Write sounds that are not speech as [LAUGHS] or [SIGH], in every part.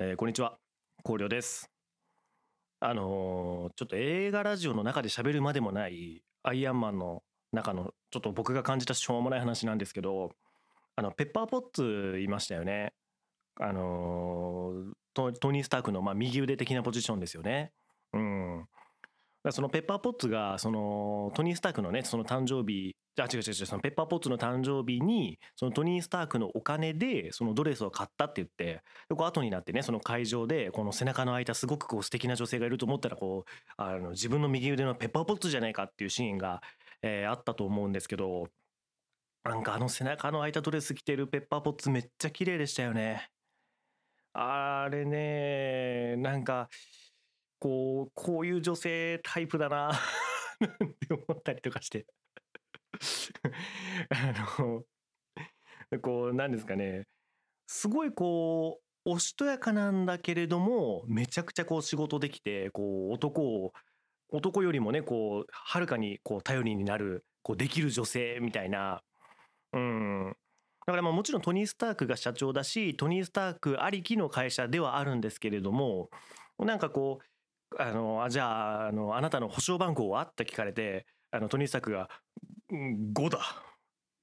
えーこんにちは。光良です。あのーちょっと映画ラジオの中で喋るまでもないアイアンマンの中のちょっと僕が感じたしょうもない話なんですけどあのペッパーポッツいましたよね。あのートトニー・スタークのまあ右腕的なポジションですよね。うん。そのペッパーポッツがそのトニー・スタークのねその誕生日あ違う違う違うそのペッパーポッツの誕生日にそのトニー・スタークのお金でそのドレスを買ったって言ってでこう後になってねその会場でこの背中の開いたすごくこう素敵な女性がいると思ったらこうあの自分の右腕のペッパーポッツじゃないかっていうシーンが、えーあったと思うんですけどなんかあの背中の開いたドレス着てるペッパーポッツめっちゃ綺麗でしたよね。あれねなんかこうこういう女性タイプだな [LAUGHS] って思ったりとかして [LAUGHS] あの [LAUGHS] こうなんですかね。すごいこうおしとやかなんだけれどもめちゃくちゃこう仕事できてこう男を男よりもねこうはるかにこう頼りになるこうできる女性みたいな。うん。だからまあもちろんトニー・スタークが社長だしトニー・スタークありきの会社ではあるんですけれどもなんかこうあのあじゃああのあなたの保証番号は？って聞かれてあのトニー・スタークが「うん5だ」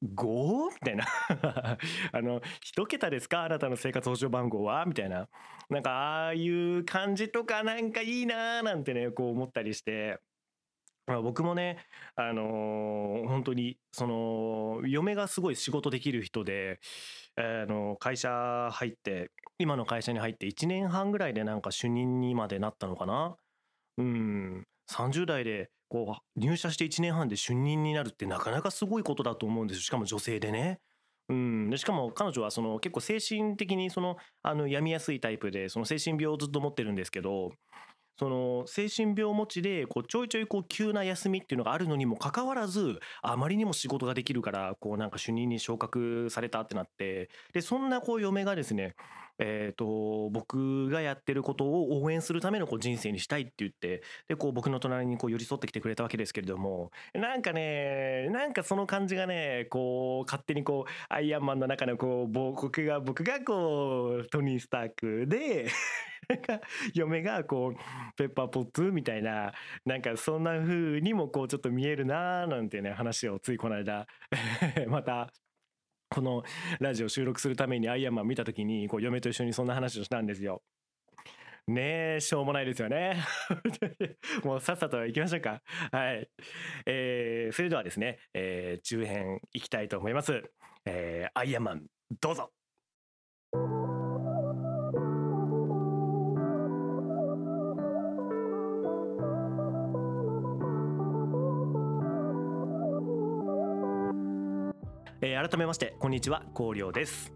5? みたいな。[LAUGHS] あの一桁ですか？あなたの生活保障番号は？みたいな。なんかああいう感じとかなんかいいなーなんてねこう思ったりして。まあ、僕もね、あのー本当にその嫁がすごい仕事できる人で、あの会社入って今の会社に入って1年半ぐらいでなんか主任にまでなったのかな？うん。30代でこう入社して1年半で主任になるってなかなかすごいことだと思うんですしかも女性でね。うん、でしかも彼女はその結構精神的にそのあの病みやすいタイプでその精神病をずっと持ってるんですけどその精神病持ちでこうちょいちょいこう急な休みっていうのがあるのにもかかわらずあまりにも仕事ができるからこうなんか主任に昇格されたってなってでそんなこう嫁がですねえー、と僕がやってることを応援するためのこう人生にしたいって言ってでこう僕の隣にこう寄り添ってきてくれたわけですけれどもなんかねなんかその感じがねこう勝手にこうアイアンマンの中のこう僕が僕がこうトニー・スタークで [LAUGHS] なんか嫁がこうペッパーポッツみたいななんかそんな風にもこうちょっと見えるなーなんてね話をついこの間 [LAUGHS] またこのラジオ収録するためにアイアンマン見た時にこう嫁と一緒にそんな話をしたんですよ。ねえしょうもないですよね。[LAUGHS] もうさっさと行きましょうか。はい。えー、それではですね、えー、中編行きたいと思います。えー、アイアンマンどうぞ。改めましてこんにちは光良です、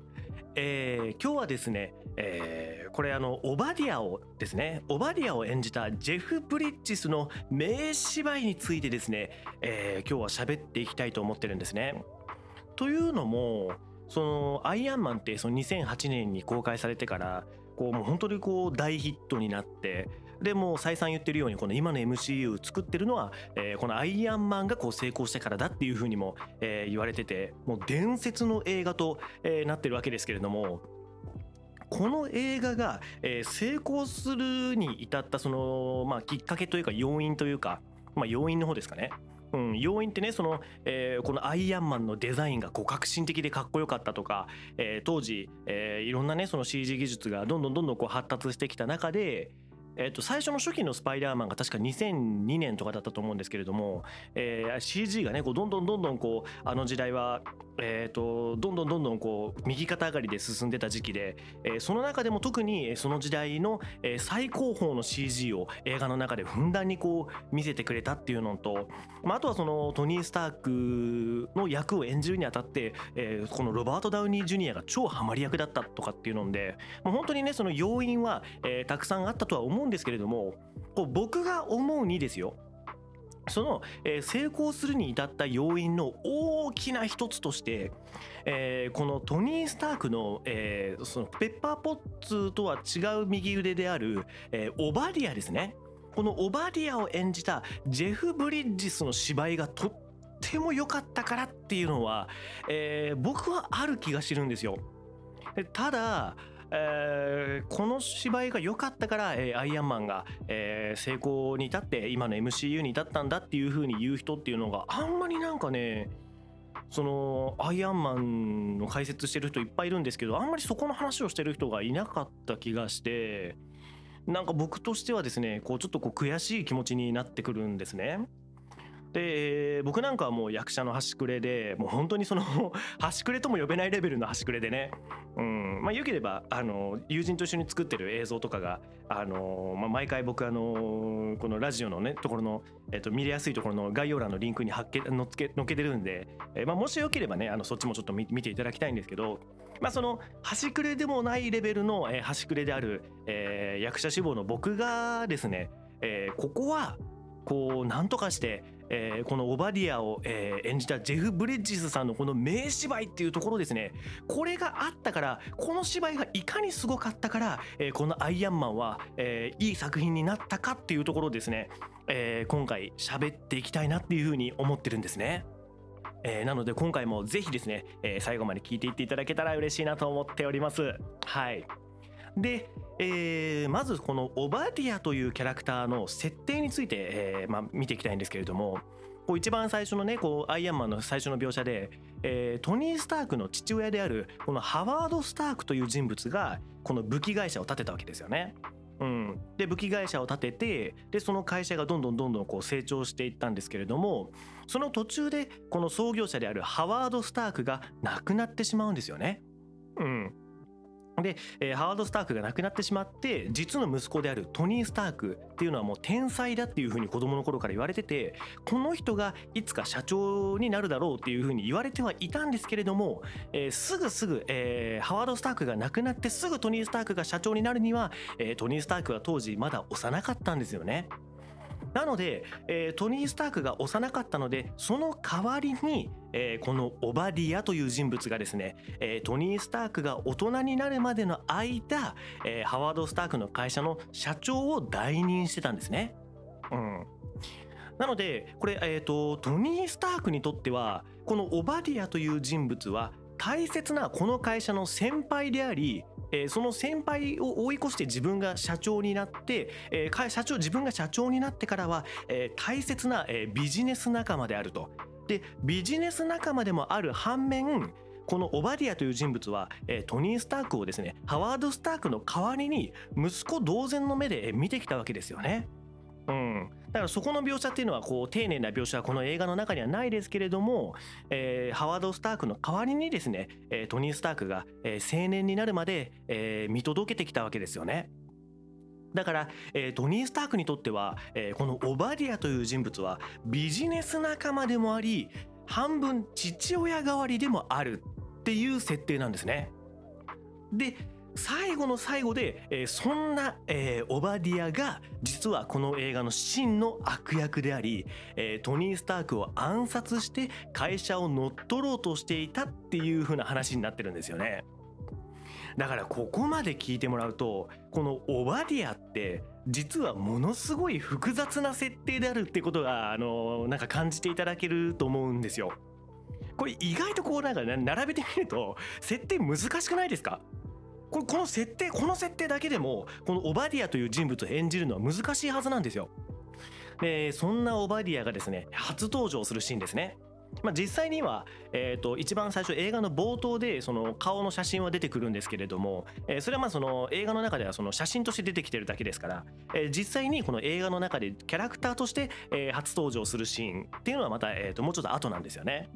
えー今日はですね、えーこれあのオバディアをですねオバディアを演じたジェフ・ブリッジスの名芝居についてですね、えー今日は喋っていきたいと思ってるんですね。というのもそのアイアンマンってその2008年に公開されてからこうもう本当にこう大ヒットになってでも再三言ってるようにこの今の MCU 作ってるのは、えーこのアイアンマンがこう成功してからだっていうふうにも、えー言われててもう伝説の映画と、えーなってるわけですけれどもこの映画が、えー成功するに至ったその、まあ、きっかけというか要因というか、まあ、要因の方ですかね。うん、要因ってねその、えーこのアイアンマンのデザインがこう革新的でかっこよかったとか、えー当時、えーいろんなねその CG 技術がどんどんどんどんこう発達してきた中で、えー、と最初の初期のスパイダーマンが確か2002年とかだったと思うんですけれども、えー CG がねこうどんどんどんどんこうあの時代は、えー、とどんどんどんどんこう右肩上がりで進んでた時期で、えーその中でも特にその時代の、最高峰の CG を映画の中でふんだんにこう見せてくれたっていうのと、まあ、あとはそのトニー・スタークの役を演じるにあたって、えーこのロバート・ダウニー・ジュニアが超ハマり役だったとかっていうのでもう本当にねその要因は、えーたくさんあったとは思うんですですけれどもこう僕が思うにですよその、え成功するに至った要因の大きな一つとして、えこのトニー・スタークの,、えそのペッパーポッツとは違う右腕である、えオバディアですねこのオバディアを演じたジェフ・ブリッジスの芝居がとっても良かったからっていうのは、え僕はある気がしてるんですよ。ただえーこの芝居が良かったから、えーアイアンマンが、えー成功に至って今の MCU に至ったんだっていう風に言う人っていうのがあんまりなんかねそのアイアンマンの解説してる人いっぱいいるんですけどあんまりそこの話をしてる人がいなかった気がしてなんか僕としてはですねこうちょっとこう悔しい気持ちになってくるんですね。でえー僕なんかはもう役者の端くれでもう本当にその [LAUGHS] 端くれとも呼べないレベルの端くれでね、うんまあ、よければあの友人と一緒に作ってる映像とかがあの、まあ、毎回僕あのこのラジオのねところの、えっと、見れやすいところの概要欄のリンクに貼っけのっけのっけてるんで、えーまあ、もしよければねあのそっちもちょっと見見ていただきたいんですけど、まあ、その端くれでもないレベルの、えー端くれである、えー役者志望の僕がですね、えーここはこうなんとかして、えーこのオバディアを、えー演じたジェフ・ブリッジスさんのこの名芝居っていうところですねこれがあったからこの芝居がいかにすごかったから、えーこのアイアンマンは、えーいい作品になったかっていうところですね、えー今回喋っていきたいなっていうふうに思ってるんですね。えーなので今回もぜひですね、えー最後まで聞いていっていただけたら嬉しいなと思っております。はい。で、えーまずこのオバディアというキャラクターの設定について、えーまあ、見ていきたいんですけれどもこう一番最初のねこうアイアンマンの最初の描写で、えートニー・スタークの父親であるこのハワード・スタークという人物がこの武器会社を建てたわけですよね。うん、で武器会社を建ててでその会社がどんどんどんどんこう成長していったんですけれどもその途中でこの創業者であるハワード・スタークが亡くなってしまうんですよね。うん、で、えーハワード・スタークが亡くなってしまって実の息子であるトニー・スタークっていうのはもう天才だっていうふうに子供の頃から言われててこの人がいつか社長になるだろうっていうふうに言われてはいたんですけれども、えーすぐすぐ、えーハワード・スタークが亡くなってすぐトニー・スタークが社長になるには、えートニー・スタークは当時まだ幼かったんですよね。なので、えートニー・スタークが幼かったのでその代わりに、えーこのオバディアという人物がですね、えートニー・スタークが大人になるまでの間、えーハワード・スタークの会社の社長を代任してたんですね。うんなのでこれ、えー、とトニー・スタークにとってはこのオバディアという人物は大切なこの会社の先輩であり、えーその先輩を追い越して自分が社長になって、えー社長自分が社長になってからは、えー大切な、えービジネス仲間であると。でビジネス仲間でもある反面このオバディアという人物は、えトニー・スタークをですねハワード・スタークの代わりに息子同然の目で見てきたわけですよね。うん、だからそこの描写っていうのはこう丁寧な描写はこの映画の中にはないですけれども、えーハワード・スタークの代わりにですね、えートニー・スタークが、えー青年になるまで、えー見届けてきたわけですよね。だから、えートニー・スタークにとっては、えーこのオバディアという人物はビジネス仲間でもあり半分父親代わりでもあるっていう設定なんですね。で最後の最後で、えーそんな、えーオバディアが実はこの映画の真の悪役であり、えートニー・スタークを暗殺して会社を乗っ取ろうとしていたっていう風な話になってるんですよね。だからここまで聞いてもらうとこのオバディアって実はものすごい複雑な設定であるってことがあのなんか感じていただけると思うんですよ。これ意外とこうなんか並べてみると設定難しくないですか？これこの設定この設定だけでもこのオバディアという人物を演じるのは難しいはずなんですよ。でそんなオバディアがですね初登場するシーンですね。まあ、実際には、えー、と一番最初映画の冒頭でその顔の写真は出てくるんですけれども、えそれはまあその映画の中ではその写真として出てきてるだけですから、え実際にこの映画の中でキャラクターとして、え初登場するシーンっていうのはまた、えー、ともうちょっと後なんですよね。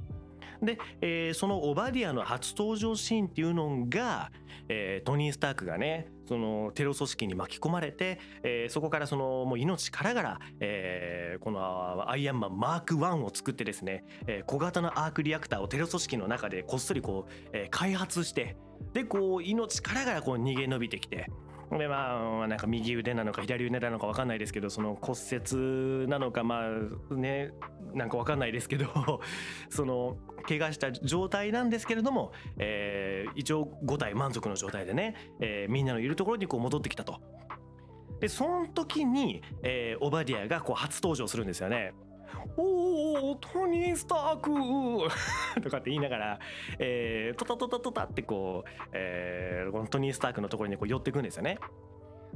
で、えーそのオバディアの初登場シーンっていうのが、えートニー・スタークがねそのテロ組織に巻き込まれて、えーそこからそのもう命からがら、えーこのアイアンマンマーク1を作ってですね、えー小型のアークリアクターをテロ組織の中でこっそりこう、えー開発してでこう命からがらこう逃げ延びてきて。でまあなんか右腕なのか左腕なのか分かんないですけどその骨折なのかまあねなんか分かんないですけど [LAUGHS] その怪我した状態なんですけれども、えー一応5体満足の状態でね、えーみんなのいるところにこう戻ってきたと。でその時に、えーオバディアがこう初登場するんですよね。「おおトニー・スターク! [LAUGHS]」とかって言いながら、えー、トタトタトタってこう、えー、このトニー・スタークのところにこう寄っていくんですよね。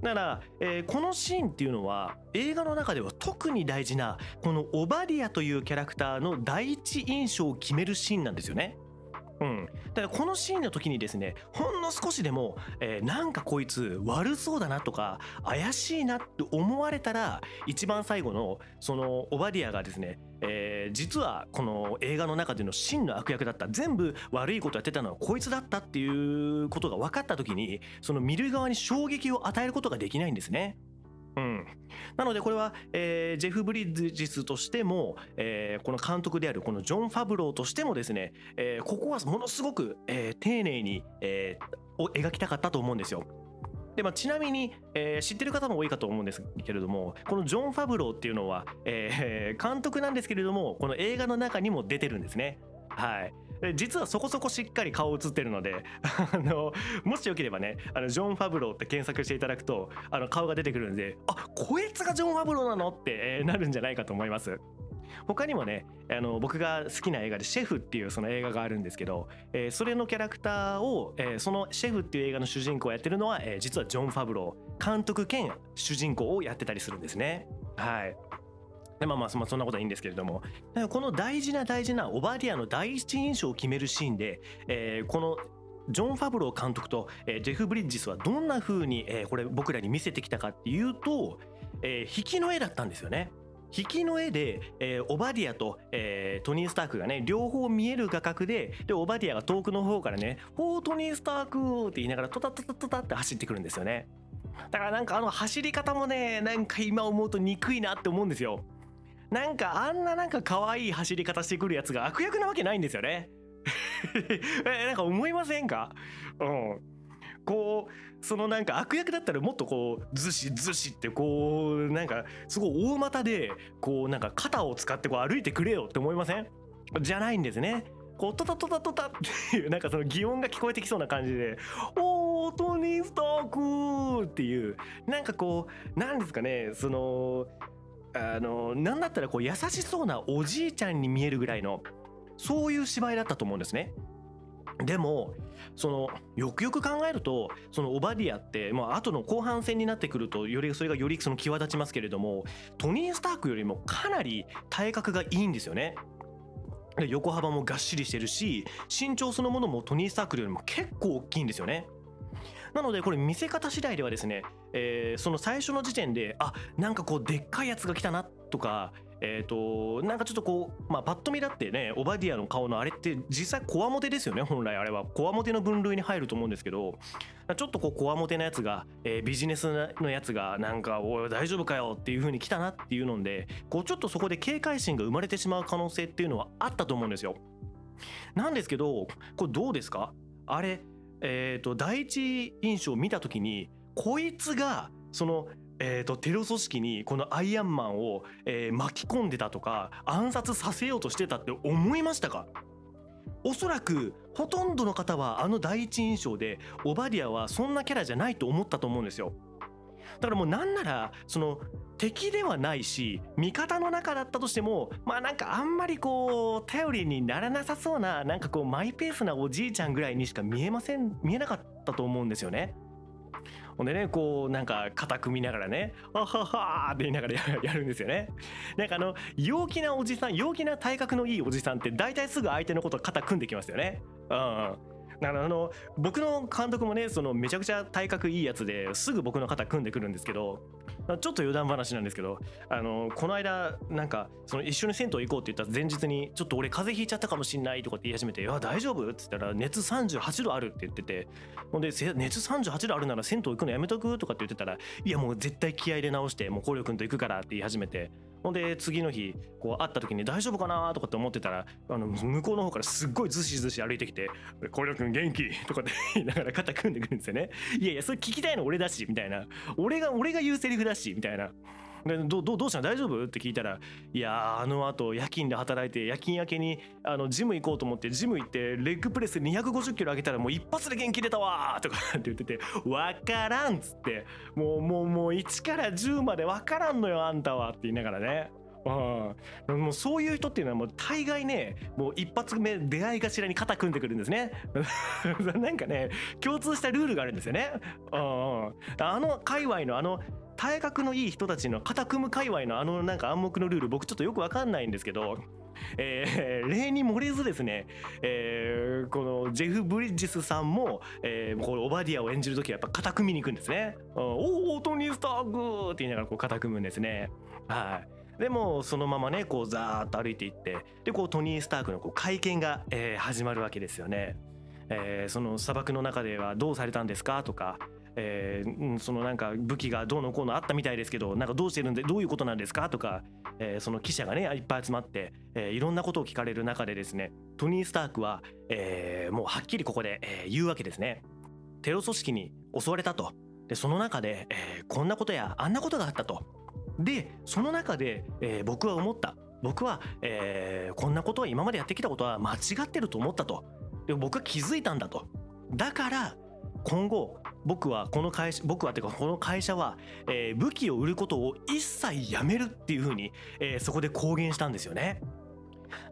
だから、えー、このシーンっていうのは映画の中では特に大事なこのオバリアというキャラクターの第一印象を決めるシーンなんですよね。うん、だからこのシーンの時にですねほんの少しでも、えー、なんかこいつ悪そうだなとか怪しいなって思われたら一番最後のそのオバディアがですね、えー、実はこの映画の中での真の悪役だった全部悪いことやってたのはこいつだったっていうことが分かった時にその見る側に衝撃を与えることができないんですね。うん、なのでこれは、えー、ジェフ・ブリッジスとしても、えー、この監督であるこのジョン・ファブローとしてもですね、えー、ここはものすごく、え丁寧に、えを描きたかったと思うんですよ。でまあ、ちなみに、えー、知ってる方も多いかと思うんですけれどもこのジョン・ファブローっていうのは、えー、監督なんですけれどもこの映画の中にも出てるんですね。はい、実はそこそこしっかり顔映ってるのであのもしよければねあのジョン・ファブローって検索していただくとあの顔が出てくるんであこいつがジョン・ファブローなのって、えー、なるんじゃないかと思います。他にもねあの僕が好きな映画で「シェフ」っていうその映画があるんですけど、えー、それのキャラクターを、えー、その「シェフ」っていう映画の主人公をやってるのは、えー、実はジョン・ファブロー監督兼主人公をやってたりするんですね。はいまあまあそんなことはいいんですけれどもこの大事な大事なオバディアの第一印象を決めるシーンで、えー、このジョン・ファブロー監督と、ジェフ・ブリッジスはどんな風に、えー、これ僕らに見せてきたかっていうと、えー、引きの絵だったんですよね。引きの絵で、えー、オバディアと、えー、トニー・スタークがね両方見える画角ででオバディアが遠くの方からね「おートニー・スターク!」って言いながらトタトタトタって走ってくるんですよねだからなんかあの走り方もねなんか今思うと憎いなって思うんですよなんかあんななんか可愛い走り方してくるやつが悪役なわけないんですよね [LAUGHS] なんか思いませんか？うんこうそのなんか悪役だったらもっとこうずしずしってこうなんかすごい大股でこうなんか肩を使ってこう歩いてくれよって思いません？じゃないんですね。こうトタトタトタっていうなんかその擬音が聞こえてきそうな感じで「おートニー・スターク!」っていうなんかこうなんですかねそのあのなんだったらこう優しそうなおじいちゃんに見えるぐらいのそういう芝居だったと思うんですね。でもそのよくよく考えるとそのオバディアってまあ後の後半戦になってくるとよりそれがよりその際立ちますけれどもトニー・スタークよりもかなり体格がいいんですよね。で横幅もがっしりしてるし身長そのものもトニー・スタークよりも結構大きいんですよね。なのでこれ見せ方次第ではですね、えー、その最初の時点であなんかこうでっかいやつが来たなとかえーと、なんかちょっとこう、まあ、パッと見だってねオバディアの顔のあれって実際こわもてですよね本来あれはこわもての分類に入ると思うんですけどちょっとこうこわもてなやつが、えー、ビジネスのやつがなんか「おい大丈夫かよ」っていう風に来たなっていうのでこうちょっとそこで警戒心が生まれてしまう可能性っていうのはあったと思うんですよ。なんですけどこれどうですか？あれえーと、第一印象を見た時にこいつがそのえーと、テロ組織にこのアイアンマンを、えー、巻き込んでたとか暗殺させようとしてたって思いましたか？おそらくほとんどの方はあの第一印象でオバディアはそんなキャラじゃないと思ったと思うんですよ。だからもうなんならその敵ではないし味方の中だったとしてもまあなんかあんまりこう頼りにならなさそうななんかこうマイペースなおじいちゃんぐらいにしか見えません見えなかったと思うんですよね。ほんでねこうなんか肩組みながらね「あはは」って言いながら [LAUGHS] やるんですよね。なんかあの陽気なおじさん陽気な体格のいいおじさんって大体すぐ相手のことを肩組んできますよね。うん、だからあの僕の監督もねそのめちゃくちゃ体格いいやつですぐ僕の肩組んでくるんですけどちょっと余談話なんですけどあのこの間なんかその一緒に銭湯行こうって言った前日にちょっと俺風邪ひいちゃったかもしんないとかって言い始めて「いや大丈夫?」っつったら「熱38度ある」って言っててほんで「熱38度あるなら銭湯行くのやめとく?」とかって言ってたら「いやもう絶対気合入れ直してもう光く君と行くから」って言い始めてほんで次の日こう会った時に大丈夫かな？とかって思ってたらあの向こうの方からすっごいずしずし歩いてきて「小く君元気?」とかって言いながら肩組んでくるんですよね。いやいやそれ聞きたいの俺だしみたいな俺が俺が言うセリフだしみたいな。でどどどうしたの？大丈夫？って聞いたら「いやあのあと夜勤で働いて夜勤明けにあのジム行こうと思ってジム行ってレッグプレス250キロ上げたらもう一発で元気出たわ」とか [LAUGHS] って言ってて「分からん」っつって。もうもうもう1から10まで分からんのよあんたは。って言いながらね。ああもうそういう人っていうのはもう大概ねもう一発目出会い頭に肩組んでくるんですね [LAUGHS] なんかね共通したルールがあるんですよねああの界隈のあの体格のいい人たちの肩組む界隈のあのなんか暗黙のルール僕ちょっとよくわかんないんですけどえー、例に漏れずですね、えー、このジェフ・ブリッジスさんも、えー、このオバディアを演じる時はやっぱ肩組みに行くんですね。おおトニー・スターグって言いながらこう肩組むんですね。はい。でもそのままねこうザーッと歩いていってでこうトニー・スタークのこう会見が、えー、始まるわけですよね。えー、その砂漠の中ではどうされたんですか？とか、えー、そのなんか武器がどうのこうのあったみたいですけどなんかどうしてるんでどういうことなんですか？とか、えー、その記者がねいっぱい集まって、えー、いろんなことを聞かれる中でですねトニー・スタークは、えー、もうはっきりここで、えー、言うわけですね。テロ組織に襲われたと。でその中で、えー、こんなことやあんなことがあったと。でその中で、えー、僕は思った。僕は、えー、こんなことは今までやってきたことは間違ってると思ったと。で僕は気づいたんだと。だから今後僕はこの会社僕はっていうかこの会社は、えー、武器を売ることを一切やめるっていうふうに、えー、そこで公言したんですよね。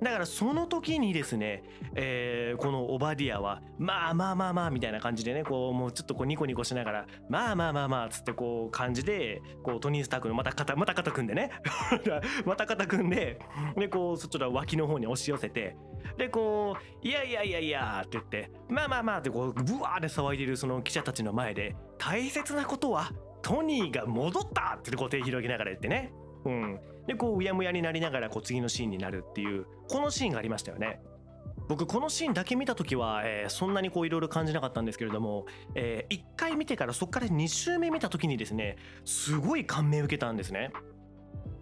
だからその時にですね、えー、このオバディアはまあまあまあまあみたいな感じでねこうもうちょっとこうニコニコしながらまあまあまあまあつってこう感じでこうトニー・スタークのまた肩また肩組んでね。[LAUGHS] また肩組んででこうそちの脇の方に押し寄せてでこう「いやいやいやいや」って言って「まあまあまあ」ってこうブワーって騒いでるその記者たちの前で大切なことはトニーが戻ったってこう手広げながら言ってね。うん、でこううやむやになりながらこう次のシーンになるっていうこのシーンがありましたよね。僕このシーンだけ見た時は、え、そんなにこういろいろ感じなかったんですけれども、え、1回見てからそこから2周目見た時にですねすごい感銘を受けたんですね。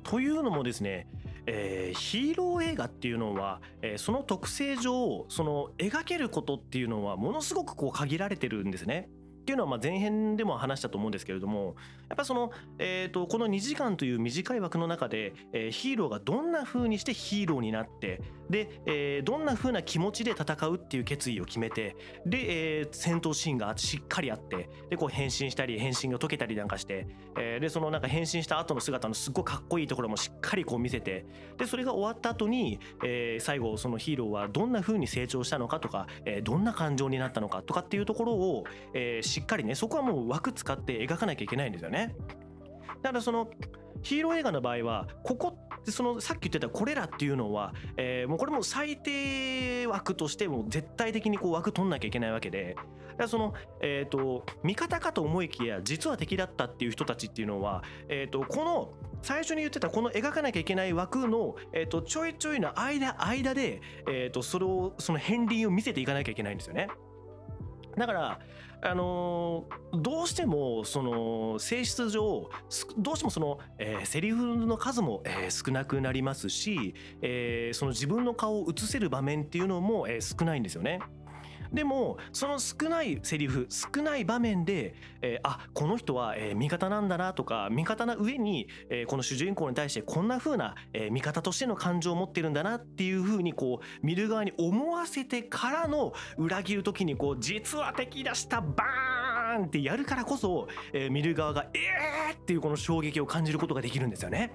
というのもですね、えー、ヒーロー映画っていうのは、え、その特性上その描けることっていうのはものすごくこう限られてるんですね。っていうのはま前編でも話したと思うんですけれどもやっぱその、えー、とこの2時間という短い枠の中で、えー、ヒーローがどんな風にしてヒーローになってで、えー、どんな風な気持ちで戦うっていう決意を決めてで、えー、戦闘シーンがしっかりあってでこう変身したり変身が解けたりなんかして、えー、でそのなんか変身した後の姿のすっごいかっこいいところもしっかりこう見せてでそれが終わった後に、えー、最後そのヒーローはどんな風に成長したのかとか、えー、どんな感情になったのかとかっていうところを、えー、しっかりねそこはもう枠使って描かなきゃいけないんですよね。だからそのヒーロー映画の場合はここそのさっき言ってたこれらっていうのは、えー、もうこれも最低枠としても絶対的にこう枠取んなきゃいけないわけでだからその、えーと、味方かと思いきや実は敵だったっていう人たちっていうのは、えーと、この最初に言ってたこの描かなきゃいけない枠の、えーと、ちょいちょいの間間で、えー、とそれをその片鱗を見せていかなきゃいけないんですよね。だからあのー、どうしてもその性質上どうしてもその、えー、セリフの数も、えー、少なくなりますし、えー、その自分の顔を映せる場面っていうのも、えー、少ないんですよね。でもその少ないセリフ少ない場面で、えー、あこの人は、えー、味方なんだなとか味方な上に、えー、この主人公に対してこんな風な、えー、味方としての感情を持ってるんだなっていう風にこう見る側に思わせてからの裏切る時にこう実は敵出したバーンってやるからこそ、えー、見る側がえーっていうこの衝撃を感じることができるんですよね。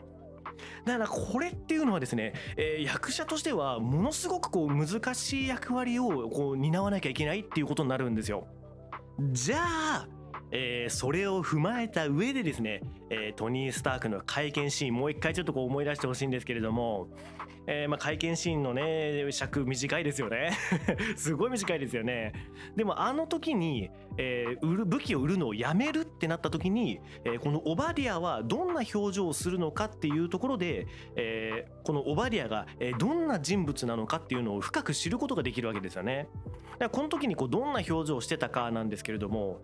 だからこれっていうのはですね、えー、役者としてはものすごくこう難しい役割をこう担わなきゃいけないっていうことになるんですよ。じゃあえー、それを踏まえた上でですね、えー、トニー・スタークの会見シーンもう一回ちょっとこう思い出してほしいんですけれども、えー、まあ会見シーンのね尺短いですよね。[LAUGHS] すごい短いですよね。でもあの時に、え、売る武器を売るのをやめるってなった時に、え、このオバディアはどんな表情をするのかっていうところで、え、このオバディアがどんな人物なのかっていうのを深く知ることができるわけですよね。だからこの時にこうどんな表情をしてたかなんですけれども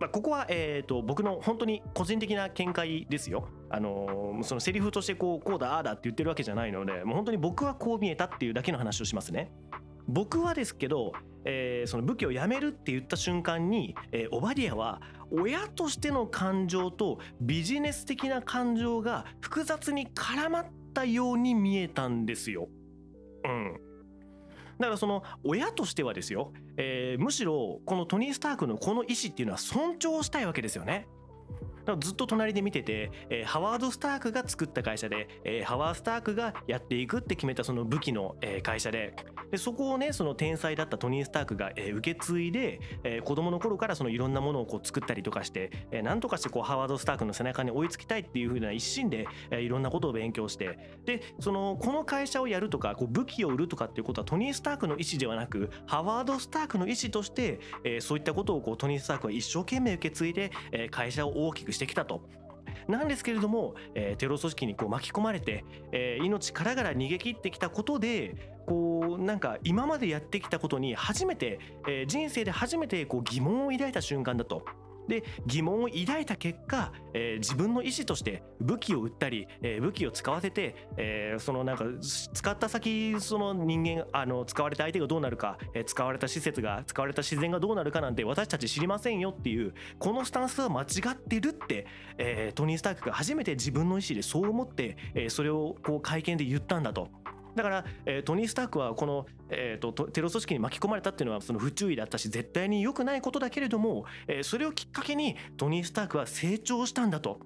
まあ、ここは、えーと、僕の本当に個人的な見解ですよ。あのー、そのセリフとしてこうこうだああだって言ってるわけじゃないのでもう本当に僕はこう見えたっていうだけの話をしますね。僕はですけど、えー、その武器をやめるって言った瞬間に、えー、オバディアは親としての感情とビジネス的な感情が複雑に絡まったように見えたんですよ。うん。だからその親としてはですよ、えー、むしろこのトニー・スタークのこの意思っていうのは尊重したいわけですよね。ずっと隣で見てて、えー、ハワード・スタークが作った会社で、えー、ハワード・スタークがやっていくって決めたその武器の、えー、会社ででそこをねその天才だったトニー・スタークが、えー、受け継いで、えー、子供の頃からそのいろんなものをこう作ったりとかして、えー、なんとかしてこうハワード・スタークの背中に追いつきたいっていう風な一心で、えー、いろんなことを勉強してでそのこの会社をやるとかこう武器を売るとかっていうことはトニー・スタークの意思ではなくハワード・スタークの意思として、えー、そういったことをこうトニー・スタークは一生懸命受け継いで、えー、会社を大きくしてきたと。なんですけれども、えー、テロ組織にこう巻き込まれて、えー、命からがら逃げ切ってきたことでこうなんか今までやってきたことに初めて、えー、人生で初めてこう疑問を抱いた瞬間だと。で疑問を抱いた結果、えー、自分の意思として武器を売ったり、えー、武器を使わせて、えー、そのなんか使った先その人間あの使われた相手がどうなるか、えー、使われた施設が使われた自然がどうなるかなんて私たち知りませんよっていうこのスタンスは間違ってるって、えー、トニー・スタークが初めて自分の意思でそう思って、えー、それをこう会見で言ったんだと。だから、えー、トニー・スタークはこの、えーと、テロ組織に巻き込まれたっていうのはその不注意だったし絶対に良くないことだけれども、えー、それをきっかけにトニー・スタークは成長したんだと。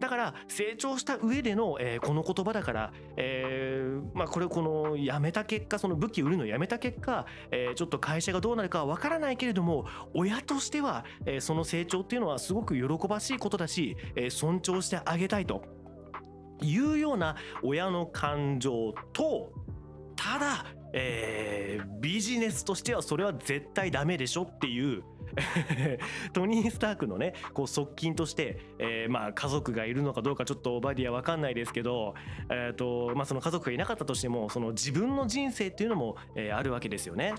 だから成長した上での、えー、この言葉だから、えー、まあ、これこのやめた結果その武器売るのやめた結果、えー、ちょっと会社がどうなるかはわからないけれども親としては、えその成長っていうのはすごく喜ばしいことだし、え尊重してあげたいと。いうような親の感情とただ、えー、ビジネスとしてはそれは絶対ダメでしょっていう [LAUGHS] トニー・スタークのねこう側近として、えー、まあ家族がいるのかどうかちょっとバディア分かんないですけど、えーとまあ、その家族がいなかったとしてもその自分の人生っていうのも、えー、あるわけですよね。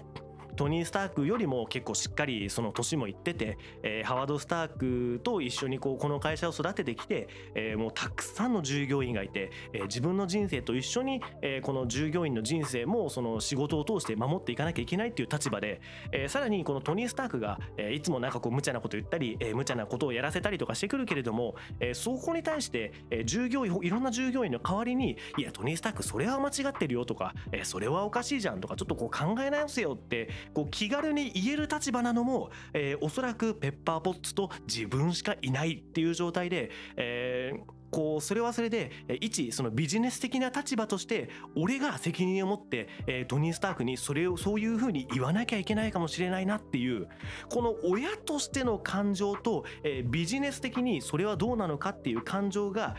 トニー・スタークよりも結構しっかりその年もいってて、えー、ハワード・スタークと一緒にこうこの会社を育ててきて、えー、もうたくさんの従業員がいて、えー、自分の人生と一緒に、えー、この従業員の人生もその仕事を通して守っていかなきゃいけないっていう立場で、えー、さらにこのトニー・スタークが、えー、いつもなんかこう無茶なこと言ったり、えー、無茶なことをやらせたりとかしてくるけれども、えー、そこに対して、えー、従業員いろんな従業員の代わりにいやトニー・スタークそれは間違ってるよとか、えー、それはおかしいじゃんとかちょっとこう考え直せよってこう気軽に言える立場なのも、えー、おそらくペッパーポッツと自分しかいないっていう状態で、えーこうそれはそれで一そのビジネス的な立場として俺が責任を持って、えトニー・スタークにそれをそういうふうに言わなきゃいけないかもしれないなっていうこの親としての感情と、ビジネス的にそれはどうなのかっていう感情が、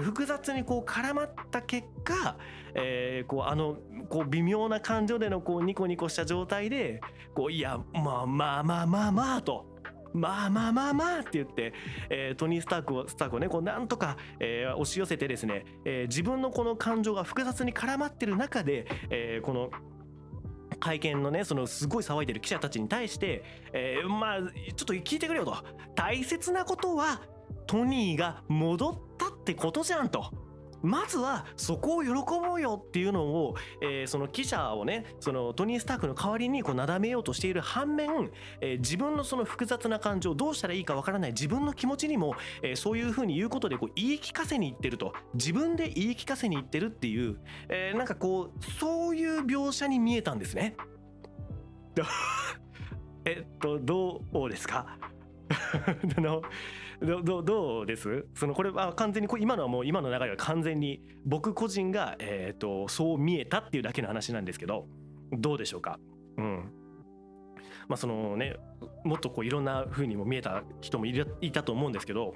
複雑にこう絡まった結果、こうあのこう微妙な感情でのこうニコニコした状態でこういやまあまあまあまあまあと。まあまあまあまあって言って、えー、トニー・スタークをスタークをねこうなんとか、えー、押し寄せてですね、えー、自分のこの感情が複雑に絡まってる中で、えー、この会見のねそのすごい騒いでる記者たちに対して、えー、まあちょっと聞いてくれよと大切なことはトニーが戻ったってことじゃんと。まずはそこを喜ぼうよっていうのを、えー、その記者をねそのトニー・スタークの代わりにこうなだめようとしている反面、えー、自分のその複雑な感情どうしたらいいかわからない自分の気持ちにも、えー、そういうふうに言うことでこう言い聞かせにいってると自分で言い聞かせにいってるっていう、えー、なんかこうそういう描写に見えたんですね。[LAUGHS] えっとどうですか？あ [LAUGHS] のどどどうです？そのこれは完全にこ今のはもう今の流れは完全に僕個人が、えーと、そう見えたっていうだけの話なんですけどどうでしょうか？うん。まあそのねもっとこういろんな風にも見えた人もいたと思うんですけど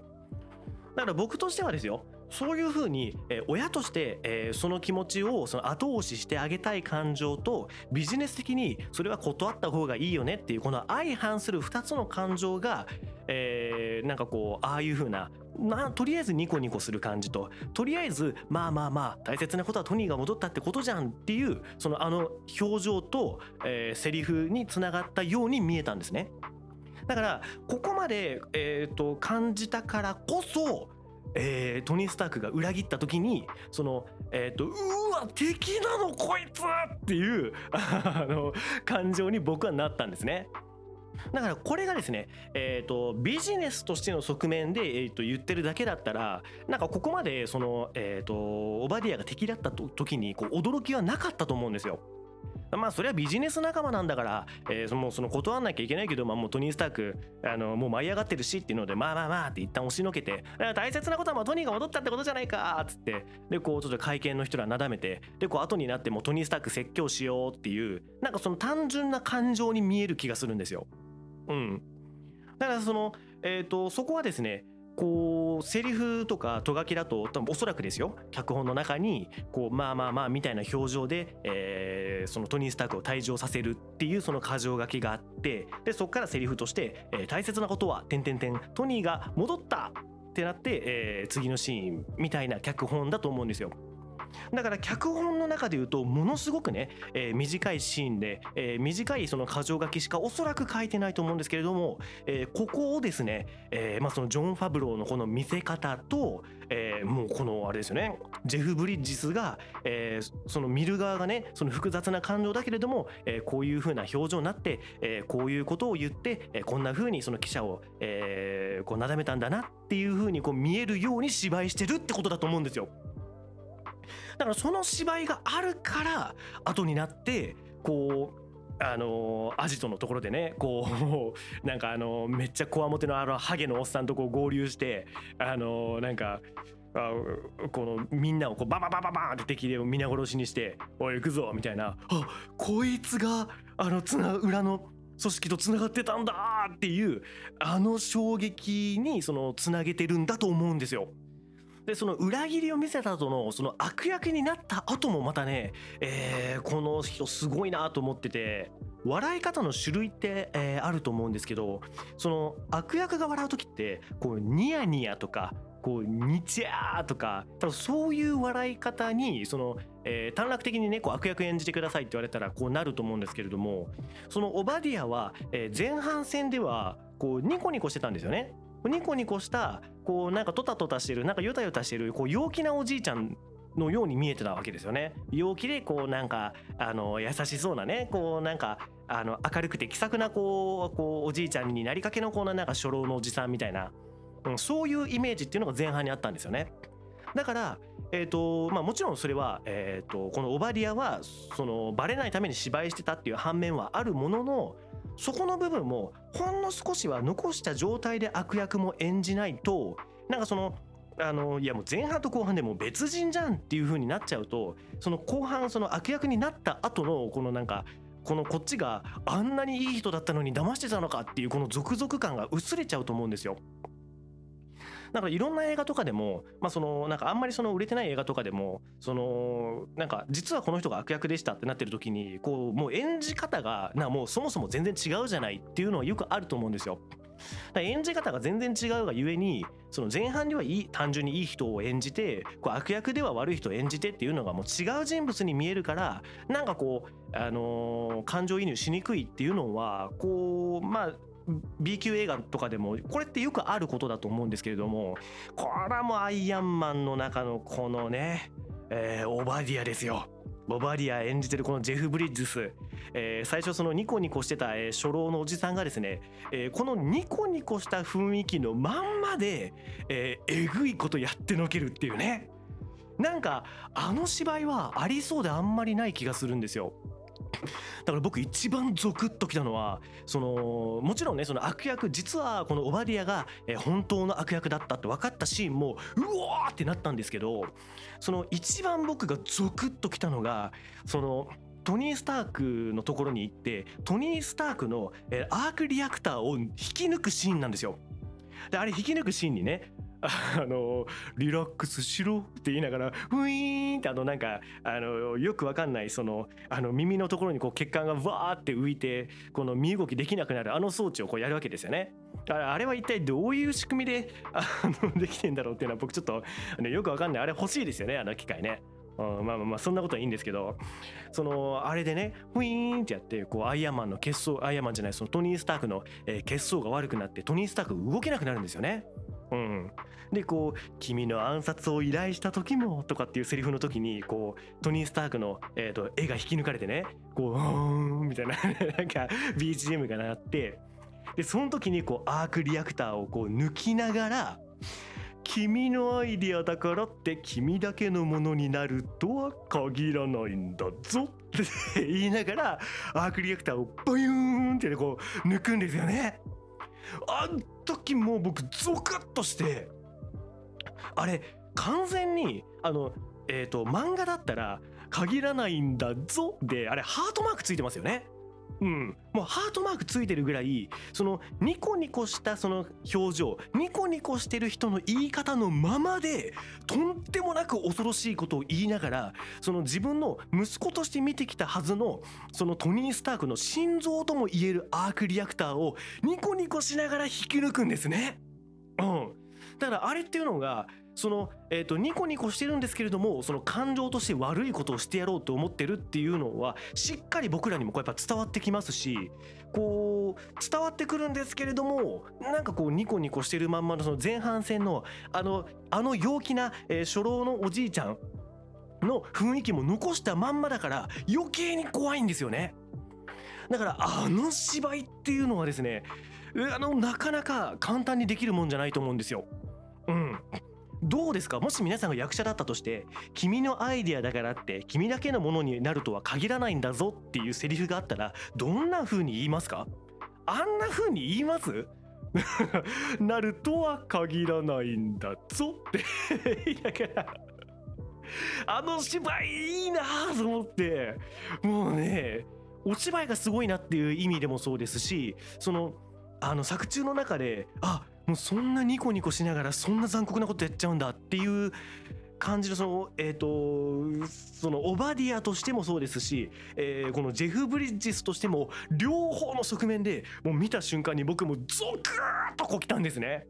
だから僕としてはですよそういうふうに、え、親として、え、その気持ちをその後押ししてあげたい感情とビジネス的にそれは断った方がいいよねっていうこの相反する2つの感情が、え、なんかこうああいうふうななとりあえずニコニコする感じととりあえずまあまあまあ大切なことはトニーが戻ったってことじゃんっていうそのあの表情と、え、セリフにつながったように見えたんですね。だからここまで、えーと感じたからこそえー、トニー・スタークが裏切った時にその、えーと、うわ敵なのこいつっていう [LAUGHS] あの感情に僕はなったんですね。だからこれがですね、えーと、ビジネスとしての側面で、えーと、言ってるだけだったらなんかここまでその、えーと、オバディアが敵だった時にこう驚きはなかったと思うんですよ。まあそれはビジネス仲間なんだから、えー、そのその断らなきゃいけないけど、まあ、もうトニー・スタークあのもう舞い上がってるしっていうのでまあまあまあって一旦押しのけて大切なことはもうトニーが戻ったってことじゃないかっつってでこうちょっと会見の人らなだめてでこう後になってもトニー・スターク説教しようっていうなんかその単純な感情に見える気がするんですよ。うん、だからその、えーとそこはですねこうセリフとかとがきだと多分おそらくですよ脚本の中にこうまあまあまあみたいな表情で、えー、そのトニー・スタークを退場させるっていうその箇条書きがあってでそこからセリフとして、えー、大切なことは点点点トニーが戻ったってなって、えー、次のシーンみたいな脚本だと思うんですよ。だから脚本の中で言うとものすごくね、えー、短いシーンで、えー、短いその箇条書きしかおそらく書いてないと思うんですけれども、えー、ここをですね、えまあ、そのジョン・ファブローのこの見せ方と、えもうこのあれですよねジェフ・ブリッジスが、えその見る側がねその複雑な感情だけれども、えこういう風な表情になって、えこういうことを言って、えこんな風にその記者を、えこうなだめたんだなっていう風にこう見えるように芝居してるってことだと思うんですよ。だからその芝居があるから後になってこうあのアジトのところでねこう [LAUGHS] なんかあのめっちゃこわもてのあのハゲのおっさんとこう合流してあのなんかあこのみんなをこうバババババンって敵で皆殺しにして「おい行くぞ」みたいな「あこいつがあのつな裏の組織とつながってたんだ」っていうあの衝撃にそのつなげてるんだと思うんですよ。でその裏切りを見せた後のその悪役になった後もまたね、えー、この人すごいなと思ってて笑い方の種類って、えー、あると思うんですけどその悪役が笑う時ってこうニヤニヤとかこうニチャーとか多分そういう笑い方にその、えー、短絡的にねこう悪役演じてくださいって言われたらこうなると思うんですけれどもそのオバディアは、えー、前半戦ではこうニコニコしてたんですよね。ニコニコしたこうなんかトタトタしてるなんかユタユタしてるこう陽気なおじいちゃんのように見えてたわけですよね。陽気でこうなんかあの優しそうなねこうなんかあの明るくて気さくなこうこうおじいちゃんになりかけのこうなんか初老のおじさんみたいな、うん、そういうイメージっていうのが前半にあったんですよね。だから、えーとまあ、もちろんそれは、えーとこのオバディアはそのバレないために芝居してたっていう反面はあるもののそこの部分もほんの少しは残した状態で悪役も演じないとなんかそのあのいやもう前半と後半でもう別人じゃんっていう風になっちゃうとその後半その悪役になった後のこのなんかこのこっちがあんなにいい人だったのに騙してたのかっていうこの続々感が薄れちゃうと思うんですよ。だかいろんな映画とかでも、まあ、そのなんかあんまりその売れてない映画とかでもそのなんか実はこの人が悪役でしたってなってる時にこうもう演じ方がなもうそもそも全然違うじゃないっていうのはよくあると思うんですよ。だ演じ方が全然違うがゆえにその前半ではいい単純にいい人を演じてこう悪役では悪い人を演じてっていうのがもう違う人物に見えるからなんかこう、あのー、感情移入しにくいっていうのはこうまあ B 級映画とかでもこれってよくあることだと思うんですけれどもこれはもうアイアンマンの中のこのね、えー、オバディアですよ。ボバディア演じてるこのジェフ・ブリッジス、えー、最初そのニコニコしてた、えー、初老のおじさんがですね、えー、このニコニコした雰囲気のまんまで、え、えぐいことやってのけるっていうねなんかあの芝居はありそうであんまりない気がするんですよ。だから僕一番ゾクッときたのはそのもちろんねその悪役実はこのオバディアが本当の悪役だったって分かったシーンもうわーってなったんですけどその一番僕がゾクッときたのがそのトニー・スタークのところに行ってトニー・スタークのアークリアクターを引き抜くシーンなんですよ。であれ引き抜くシーンにね [LAUGHS] あのリラックスしろって言いながらウィーンってあのなんかあのよくわかんないそのあの耳のところにこう血管がわーって浮いてこの身動きできなくなるあの装置をこうやるわけですよね。あれは一体どういう仕組みであのできてんだろうっていうのは僕ちょっと、ね、よくわかんないあれ欲しいですよねあの機械ね。うん、まあまあまあそんなことはいいんですけどそのあれでねウィーンってやってこうアイアンマンの血相アイアンマンじゃないそのトニー・スタークの、えー、血相が悪くなってトニー・スターク動けなくなるんですよね。うん、でこう「君の暗殺を依頼した時も」とかっていうセリフの時にこうトニー・スタークの、えーと、絵が引き抜かれてねこう「うん」みたいな [LAUGHS] なんか BGM が鳴ってでその時にこうアークリアクターをこう抜きながら君のアイディアだからって君だけのものになるとは限らないんだぞって言いながらアークリアクターをバユーンってこう抜くんですよね。あん時もう僕ゾクッとしてあれ完全にあのえっ、ー、と漫画だったら限らないんだぞであれハートマークついてますよね。うん、もうハートマークついてるぐらいそのニコニコしたその表情ニコニコしてる人の言い方のままでとんでもなく恐ろしいことを言いながらその自分の息子として見てきたはずのそのトニー・スタークの心臓とも言えるアークリアクターをニコニコしながら引き抜くんですね。うん、だからあれっていうのがその、えーと、ニコニコしてるんですけれどもその感情として悪いことをしてやろうと思ってるっていうのはしっかり僕らにもこうやっぱ伝わってきますしこう伝わってくるんですけれどもなんかこうニコニコしてるまんまのその前半戦のあのあの陽気な、えー、初老のおじいちゃんの雰囲気も残したまんまだから余計に怖いんですよね。だからあの芝居っていうのはですねあのなかなか簡単にできるもんじゃないと思うんですよ。うん。どうですか？もし皆さんが役者だったとして君のアイデアだからって君だけのものになるとは限らないんだぞっていうセリフがあったらどんな風に言いますか？あんな風に言います？[LAUGHS] なるとは限らないんだぞって。言いながらあの芝居いいなと思ってもうねお芝居がすごいなっていう意味でもそうですしそのあの作中の中であもうそんなニコニコしながらそんな残酷なことやっちゃうんだっていう感じのそのえっ、ー、とそのオバディアとしてもそうですし、えー、このジェフ・ブリッジスとしても両方の側面でもう見た瞬間に僕もゾクーッとこう来たんですね。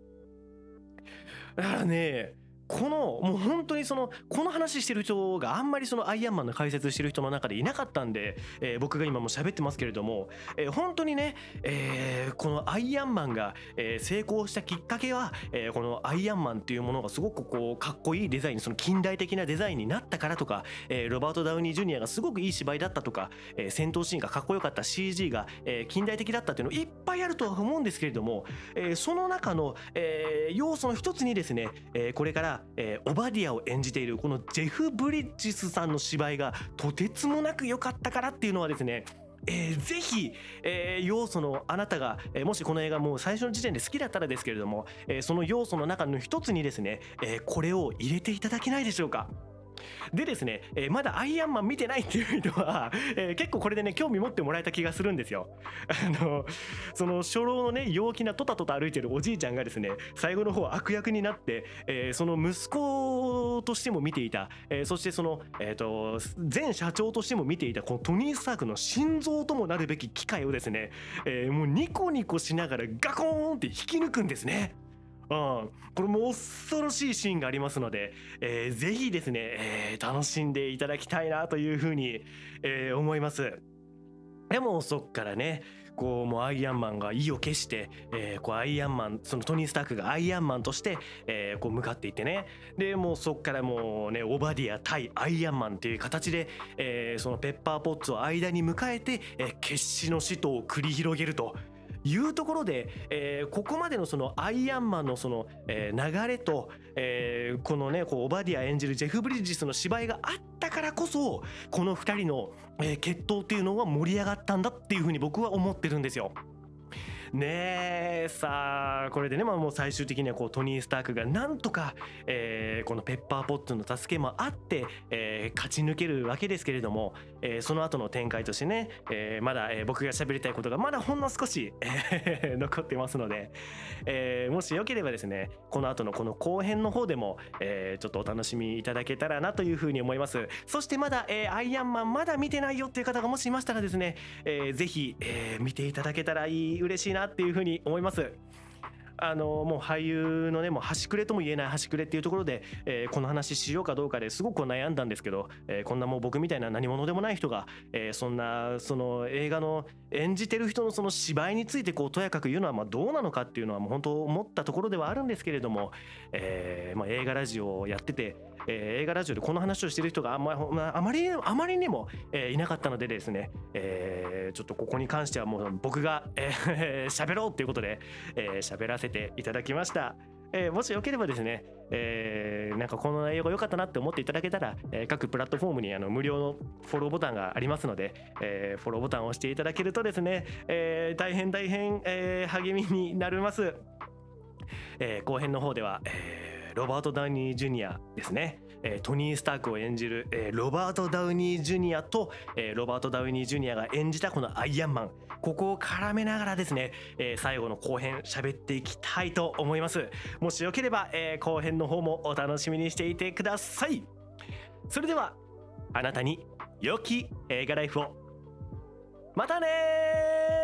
だからねこのもう本当にそのこの話してる人があんまりそのアイアンマンの解説してる人の中でいなかったんで、えー、僕が今も喋ってますけれども、えー、本当にね、えー、このアイアンマンが、え成功したきっかけは、えこのアイアンマンっていうものがすごくこうかっこいいデザインその近代的なデザインになったからとか、えロバート・ダウニー・ジュニアがすごくいい芝居だったとか、え戦闘シーンがかっこよかった CG が、え近代的だったっていうのいっぱいあるとは思うんですけれども、えその中の、え要素の一つにですね、えこれから、えオバディアを演じているこのジェフ・ブリッジスさんの芝居がとてつもなく良かったからっていうのはですねえー、ぜひ、えー、要素のあなたが、えー、もしこの映画もう最初の時点で好きだったらですけれども、え、その要素の中の一つにですね、え、これを入れていただけないでしょうか。でですね、えー、まだアイアンマン見てないっていう人は、えー、結構これでね興味持ってもらえた気がするんですよ。あのその初老のね陽気なトタトタ歩いてるおじいちゃんがですね最後の方悪役になって、えー、その息子としても見ていた、えー、そしてその、えーと、前社長としても見ていたこのトニー・スタークの心臓ともなるべき機械をですね、えー、もうニコニコしながらガコーンって引き抜くんですね。これも恐ろしいシーンがありますので、えー、ぜひですね、えー、楽しんでいただきたいなというふうに、えー、思います。でもそっからねこうもうアイアンマンが意を決して、えー、こうアイアンマンそのトニー・スタークがアイアンマンとして、えー、こう向かっていってねでもうそっからもうねオバディア対アイアンマンっていう形で、えー、そのペッパーポッツを間に迎えて、えー、決死の死闘を繰り広げると。いうところで、えー、ここまでのそのアイアンマンのその、えー、流れと、えー、このねこうオバディア演じるジェフ・ブリッジスの芝居があったからこそこの2人の、えー、決闘っていうのは盛り上がったんだっていうふうに僕は思ってるんですよ。ねえ。さあこれでね、まあ、もう最終的にはこうトニー・スタークがなんとか、えー、このペッパーポッツの助けもあって、えー、勝ち抜けるわけですけれども、えー、その後の展開としてね、えー、まだ、えー、僕が喋りたいことがまだほんの少し、[LAUGHS] 残ってますので、えー、もしよければですねこの後のこの後編の方でも、えー、ちょっとお楽しみいただけたらなというふうに思います。そしてまだ、えー、アイアンマンまだ見てないよっていう方がもしいましたらですね、えー、ぜひ、えー、見ていただけたらいい嬉しいなっていうふうに思います。あのもう俳優のねもう端くれとも言えない端くれっていうところで、えー、この話しようかどうかですごく悩んだんですけど、えー、こんなもう僕みたいな何者でもない人が、えー、そんなその映画の演じてる人のその芝居についてこうとやかく言うのはまあどうなのかっていうのはもう本当思ったところではあるんですけれども、えーまあ、映画ラジオをやっててえー、映画ラジオでこの話をしてる人があまあまりあまりにも、えー、いなかったのでですね、えー、ちょっとここに関してはもう僕が喋、えー、[LAUGHS] ろうっていうことで喋、えー、らせていただきました。えー、もしよければですね、えー、なんかこの内容が良かったなって思っていただけたら、えー、各プラットフォームにあの無料のフォローボタンがありますので、え、フォローボタンを押していただけるとですね、え、大変大変、え、励みになります。え、後編の方では、え、ロバート・ダウニー・ジュニアですね、えー、トニー・スタークを演じる、えー、ロバート・ダウニー・ジュニアと、えー、ロバート・ダウニー・ジュニアが演じたこのアイアンマン。ここを絡めながらですね、え、最後の後編喋っていきたいと思います。もしよければ、え、後編の方もお楽しみにしていてください。それではあなたに良き映画ライフを。またね